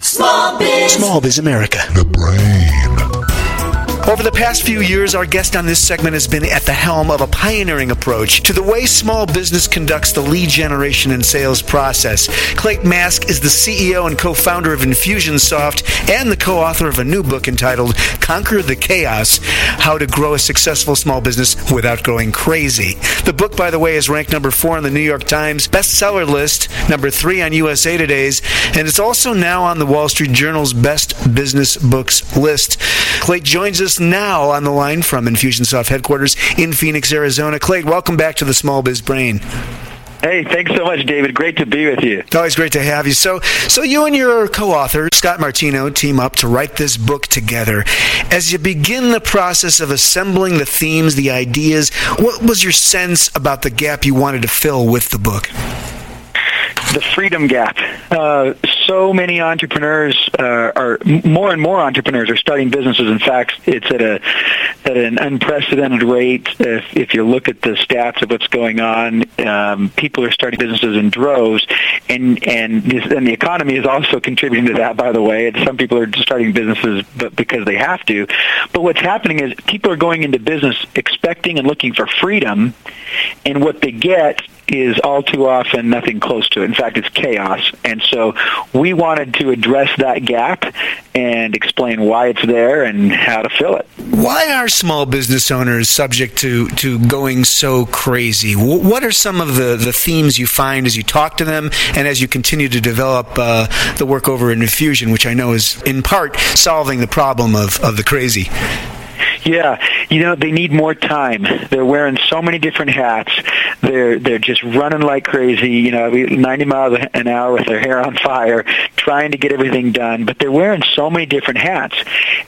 Small Biz. Small Biz America. The brain. Over the past few years, our guest on this segment has been at the helm of a pioneering approach to the way small business conducts the lead generation and sales process. Clayton Mask is the CEO and co-founder of Infusionsoft and the co-author of a new book entitled Conquer the Chaos: How to Grow a Successful Small Business Without Going Crazy. The book, by the way, is ranked number 4 on the New York Times bestseller list, number 3 on USA Today's, and it's also now on the Wall Street Journal's best business books list. Clayton joins us now on the line from Infusionsoft headquarters in Phoenix, Arizona. Clay, welcome back to the Small Biz Brain. Hey, thanks so much, David. Great to be with you. Always great to have you. So, so you and your co-author Scott Martineau team up to write this book together. As you begin the process of assembling the themes, the ideas, what was your sense about the gap you wanted to fill with the book? the freedom gap. Uh, so many entrepreneurs uh, are more and more entrepreneurs are starting businesses. In fact, it's at a at an unprecedented rate. If, if you look at the stats of what's going on, um, people are starting businesses in droves, and and this, and the economy is also contributing to that. By the way, some people are starting businesses but because they have to. But what's happening is people are going into business expecting and looking for freedom, and what they get is all too often nothing close to it. In fact, it's chaos. And so we wanted to address that gap and explain why it's there and how to fill it. Why are small business owners subject to, to going so crazy? What are some of the, the themes you find as you talk to them and as you continue to develop uh, the work over in Infusion, which I know is in part solving the problem of, of the crazy? Yeah, you know they need more time. They're wearing so many different hats. They're they're just running like crazy. You know, 90 miles an hour with their hair on fire, trying to get everything done. But they're wearing so many different hats,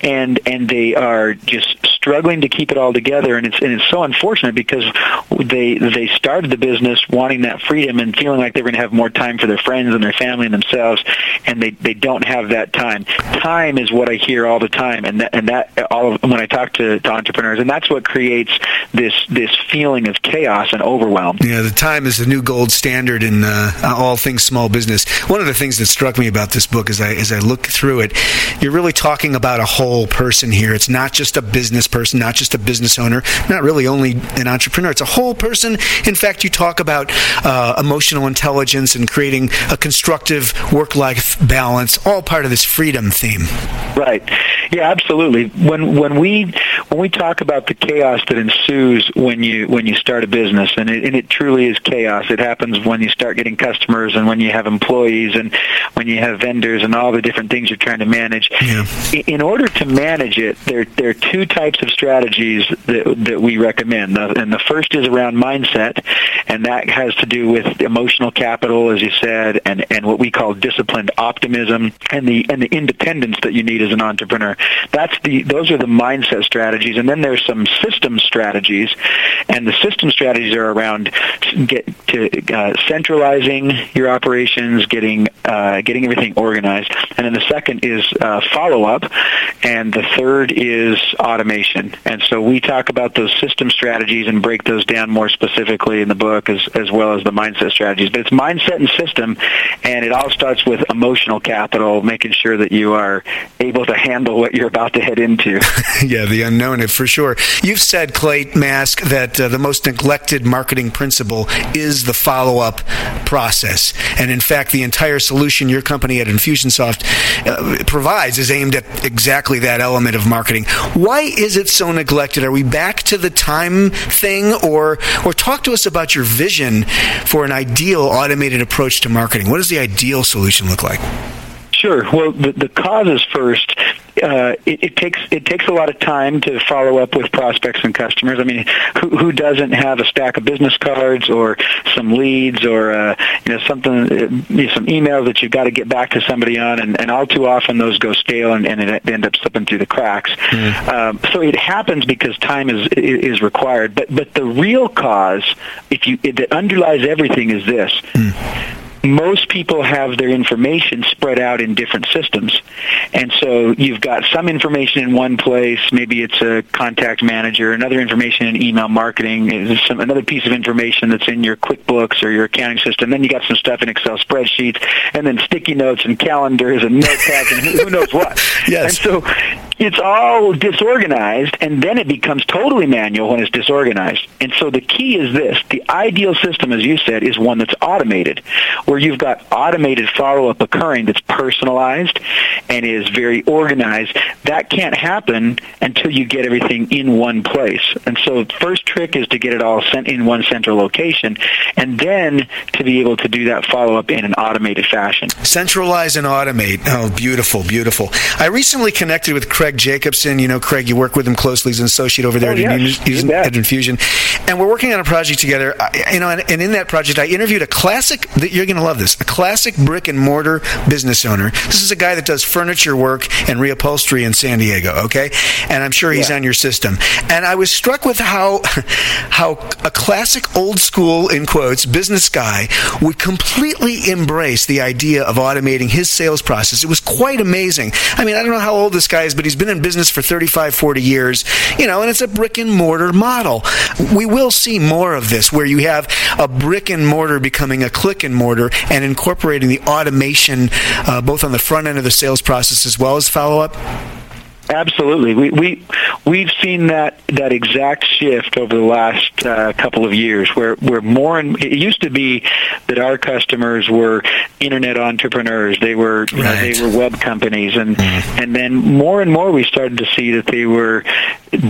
and and they are just struggling to keep it all together. And it's and it's so unfortunate because they they started the business wanting that freedom and feeling like they're going to have more time for their friends and their family and themselves, and they they don't have that time. Time is what I hear all the time, and that and that all of, when I talk to, to entrepreneurs, and that's what creates this this feeling of chaos and overwhelm. Yeah, the time is the new gold standard in uh, all things small business. One of the things that struck me about this book as I as I look through it, you're really talking about a whole person here. It's not just a business person, not just a business owner, not really only an entrepreneur. It's a whole person. In fact, you talk about uh, emotional intelligence and creating a constructive work-life balance, all part of this freedom theme. Right. Yeah, absolutely. When when we when we talk about the chaos that ensues when you when you start a business, and it, and it truly is chaos. It happens when you start getting customers, and when you have employees, and when you have vendors, and all the different things you're trying to manage. Yeah. In order to manage it, there there are two types of strategies that that we recommend, and the first is around mindset, and that has to do with emotional capital, as you said, and and what we call disciplined optimism, and the and the independence that you need as an entrepreneur. That's the those are the mindset strategies, and then there's some system strategies, and the system strategies are around get to uh, centralizing your operations, getting uh, getting everything organized, and then the second is uh, follow up, and the third is automation. And so we talk about those system strategies and break those down more specifically in the book, as as well as the mindset strategies. But it's mindset and system, and it all starts with emotional capital, making sure that you are able to handle what you're about to head into. yeah, the unknown for sure. You've said, Clate Mask, that uh, the most neglected marketing principle is the follow up process. And in fact, the entire solution your company at Infusionsoft uh, provides is aimed at exactly that element of marketing. Why is it so neglected? Are we back to the time thing, or or talk to us about your vision for an ideal automated approach to marketing? What does the ideal solution look like? Sure. Well, the, the causes first. Uh, it, it, takes it takes a lot of time to follow up with prospects and customers. I mean, who, who doesn't have a stack of business cards or some leads or uh, you know something, uh, some emails that you've got to get back to somebody on, and, and all too often those go stale and, and it end up slipping through the cracks. Mm. Um, so it happens because time is is required. But but the real cause, if you that underlies everything, is this. Mm most people have their information spread out in different systems. And so you've got some information in one place, maybe it's a contact manager, another information in email marketing, some, another piece of information that's in your QuickBooks or your accounting system. Then you got some stuff in Excel spreadsheets, and then sticky notes and calendars and notepads and who knows what. yes. And so it's all disorganized, and then it becomes totally manual when it's disorganized. And so the key is this. The ideal system, as you said, is one that's automated, where you've got automated follow-up occurring that's personalized and is very organized. That can't happen until you get everything in one place. And so the first trick is to get it all sent in one central location, and then to be able to do that follow-up in an automated fashion. Centralize and automate. Oh, beautiful, beautiful. I recently connected with Craig Jacobson. You know, Craig, you work with him closely as an associate over there oh, at, yes, at, Infusion. And we're working on a project together. You know, and, and in that project, I interviewed a classic, that you're going to love this, a classic brick and mortar business owner. This is a guy that does furniture work and reupholstery in San Diego, okay? And I'm sure he's yeah. on your system. And I was struck with how, how a classic old school, in quotes, business guy would completely embrace the idea of automating his sales process. It was quite amazing. I mean, I don't know how old this guy is, but he's been in business for 35, 40 years, you know, and it's a brick and mortar model. We will see more of this where you have a brick and mortar becoming a click and mortar and incorporating the automation uh, both on the front end of the sales process as well as follow up. Absolutely, we we we've seen that that exact shift over the last uh, couple of years, where where more and it used to be that our customers were internet entrepreneurs, they were right. you know, they were web companies, and mm. and then more and more we started to see that they were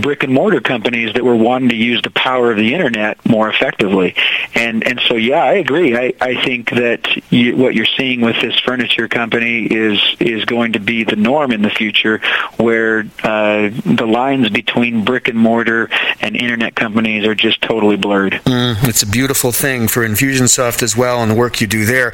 brick and mortar companies that were wanting to use the power of the internet more effectively, and and so yeah, I agree. I I think that you, what you're seeing with this furniture company is is going to be the norm in the future, where uh, the lines between brick and mortar and internet companies are just totally blurred. Mm, it's a beautiful thing for Infusionsoft as well and the work you do there.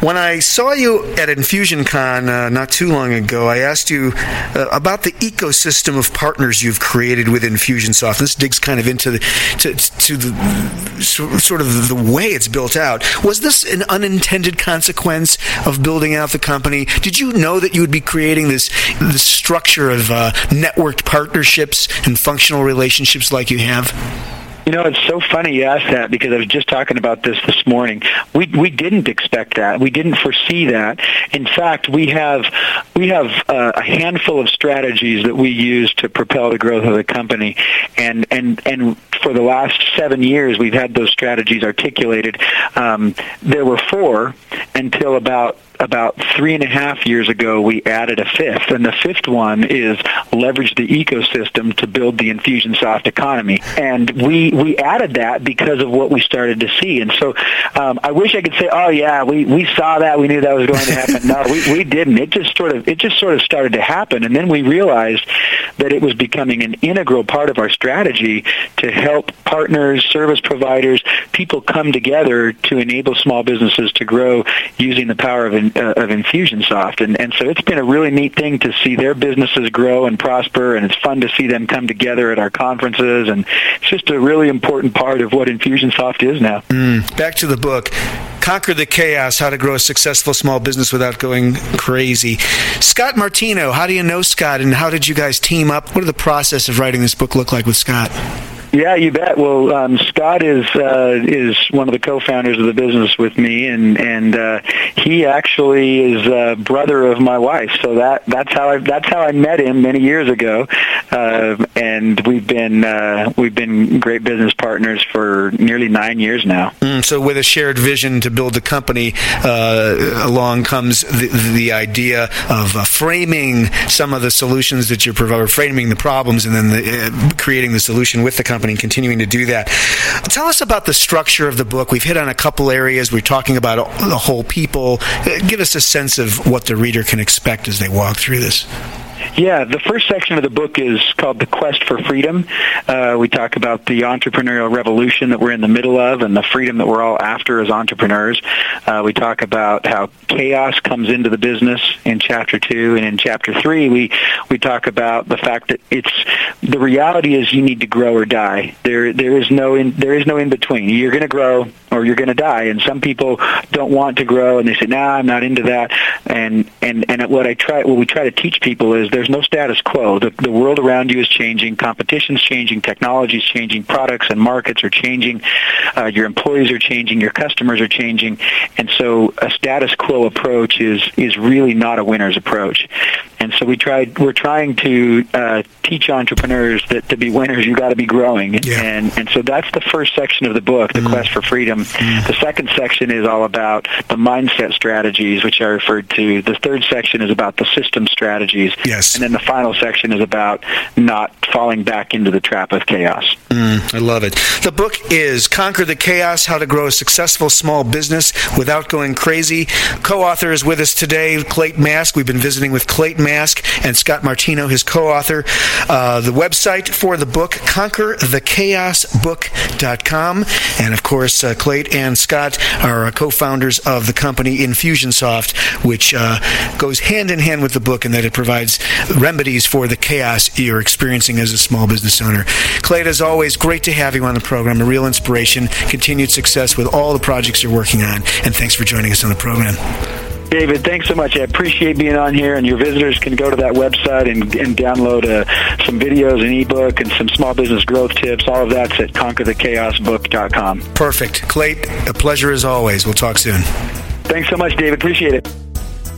When I saw you at InfusionCon uh, not too long ago, I asked you uh, about the ecosystem of partners you've created with Infusionsoft. This digs kind of into the to, to the sort of the way it's built out. Was this an unintended consequence of building out the company? Did you know that you would be creating this this structure of uh, networked partnerships and functional relationships like you have? You know, it's so funny you ask that because I was just talking about this this morning. We we didn't expect that. We didn't foresee that. In fact, we have we have uh, a handful of strategies that we use to propel the growth of the company, and and and for the last seven years, we've had those strategies articulated. Um, there were four until about about three and a half years ago, we added a fifth, and the fifth one is leverage the ecosystem to build the Infusionsoft economy. And we we added that because of what we started to see. And so, um, I wish I could say, oh yeah, we we saw that, we knew that was going to happen. no, we we didn't. It just sort of it just sort of started to happen, and then we realized that it was becoming an integral part of our strategy to help partners, service providers, people come together to enable small businesses to grow using the power of uh, of Infusionsoft, and and so it's been a really neat thing to see their businesses grow and prosper, and it's fun to see them come together at our conferences, and it's just a really important part of what Infusionsoft is now. Mm. Back to the book. Conquer the Chaos How to Grow a Successful Small Business Without Going Crazy. Scott Martineau, how do you know Scott and how did you guys team up? What did the process of writing this book look like with Scott? Yeah, you bet. Well, um, Scott is uh, is one of the co-founders of the business with me, and and uh, he actually is a brother of my wife. So that that's how I that's how I met him many years ago, uh, and we've been uh, we've been great business partners for nearly nine years now. Mm, so, with a shared vision to build the company, uh, along comes the, the idea of uh, framing some of the solutions that you're providing, framing the problems, and then the, creating the solution with the company and continuing to do that. Tell us about the structure of the book. We've hit on a couple areas. We're talking about the whole people. Give us a sense of what the reader can expect as they walk through this. Yeah, the first section of the book is called The Quest for Freedom. Uh, we talk about the entrepreneurial revolution that we're in the middle of and the freedom that we're all after as entrepreneurs. Uh, we talk about how chaos comes into the business in chapter two, and in chapter three, we we talk about the fact that it's the reality is you need to grow or die. There there is no in, there is no in between. You're going to grow or you're going to die. And some people don't want to grow, and they say, "Nah, I'm not into that." And and and what I try, what we try to teach people is there's no status quo. The the world around you is changing, competition's changing, technology's changing, products and markets are changing, uh, your employees are changing, your customers are changing, and so a status quo approach is is really not a winner's approach. And so we tried. We're trying to uh, teach entrepreneurs that to be winners, you got to be growing. Yeah. And and so that's the first section of the book, the mm. quest for freedom. Mm. The second section is all about the mindset strategies, which I referred to. The third section is about the system strategies. Yes. And then the final section is about not falling back into the trap of chaos. Mm, I love it. The book is Conquer the Chaos: How to Grow a Successful Small Business Without Going Crazy. Co-author is with us today, Clayton Mask. We've been visiting with Clayton Mask and Scott Martineau, his co-author. Uh, the website for the book, conquerthechaosbook.com. And of course, uh, Clayton and Scott are uh, co-founders of the company Infusionsoft, which uh, goes hand in hand with the book in that it provides remedies for the chaos you're experiencing as a small business owner. Clayton, as always, great to have you on the program. A real inspiration. Continued success with all the projects you're working on. And thanks for joining us on the program. David, thanks so much. I appreciate being on here, and your visitors can go to that website and, and download uh, some videos, an ebook, and some small business growth tips. All of that's at conquerthechaosbook.com. Perfect. Clayton, a pleasure as always. We'll talk soon. Thanks so much, David. Appreciate it.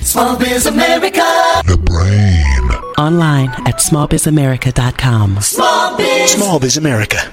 Small Biz America. The brain. Online at smallbizamerica.com. Small Biz. Small Biz America.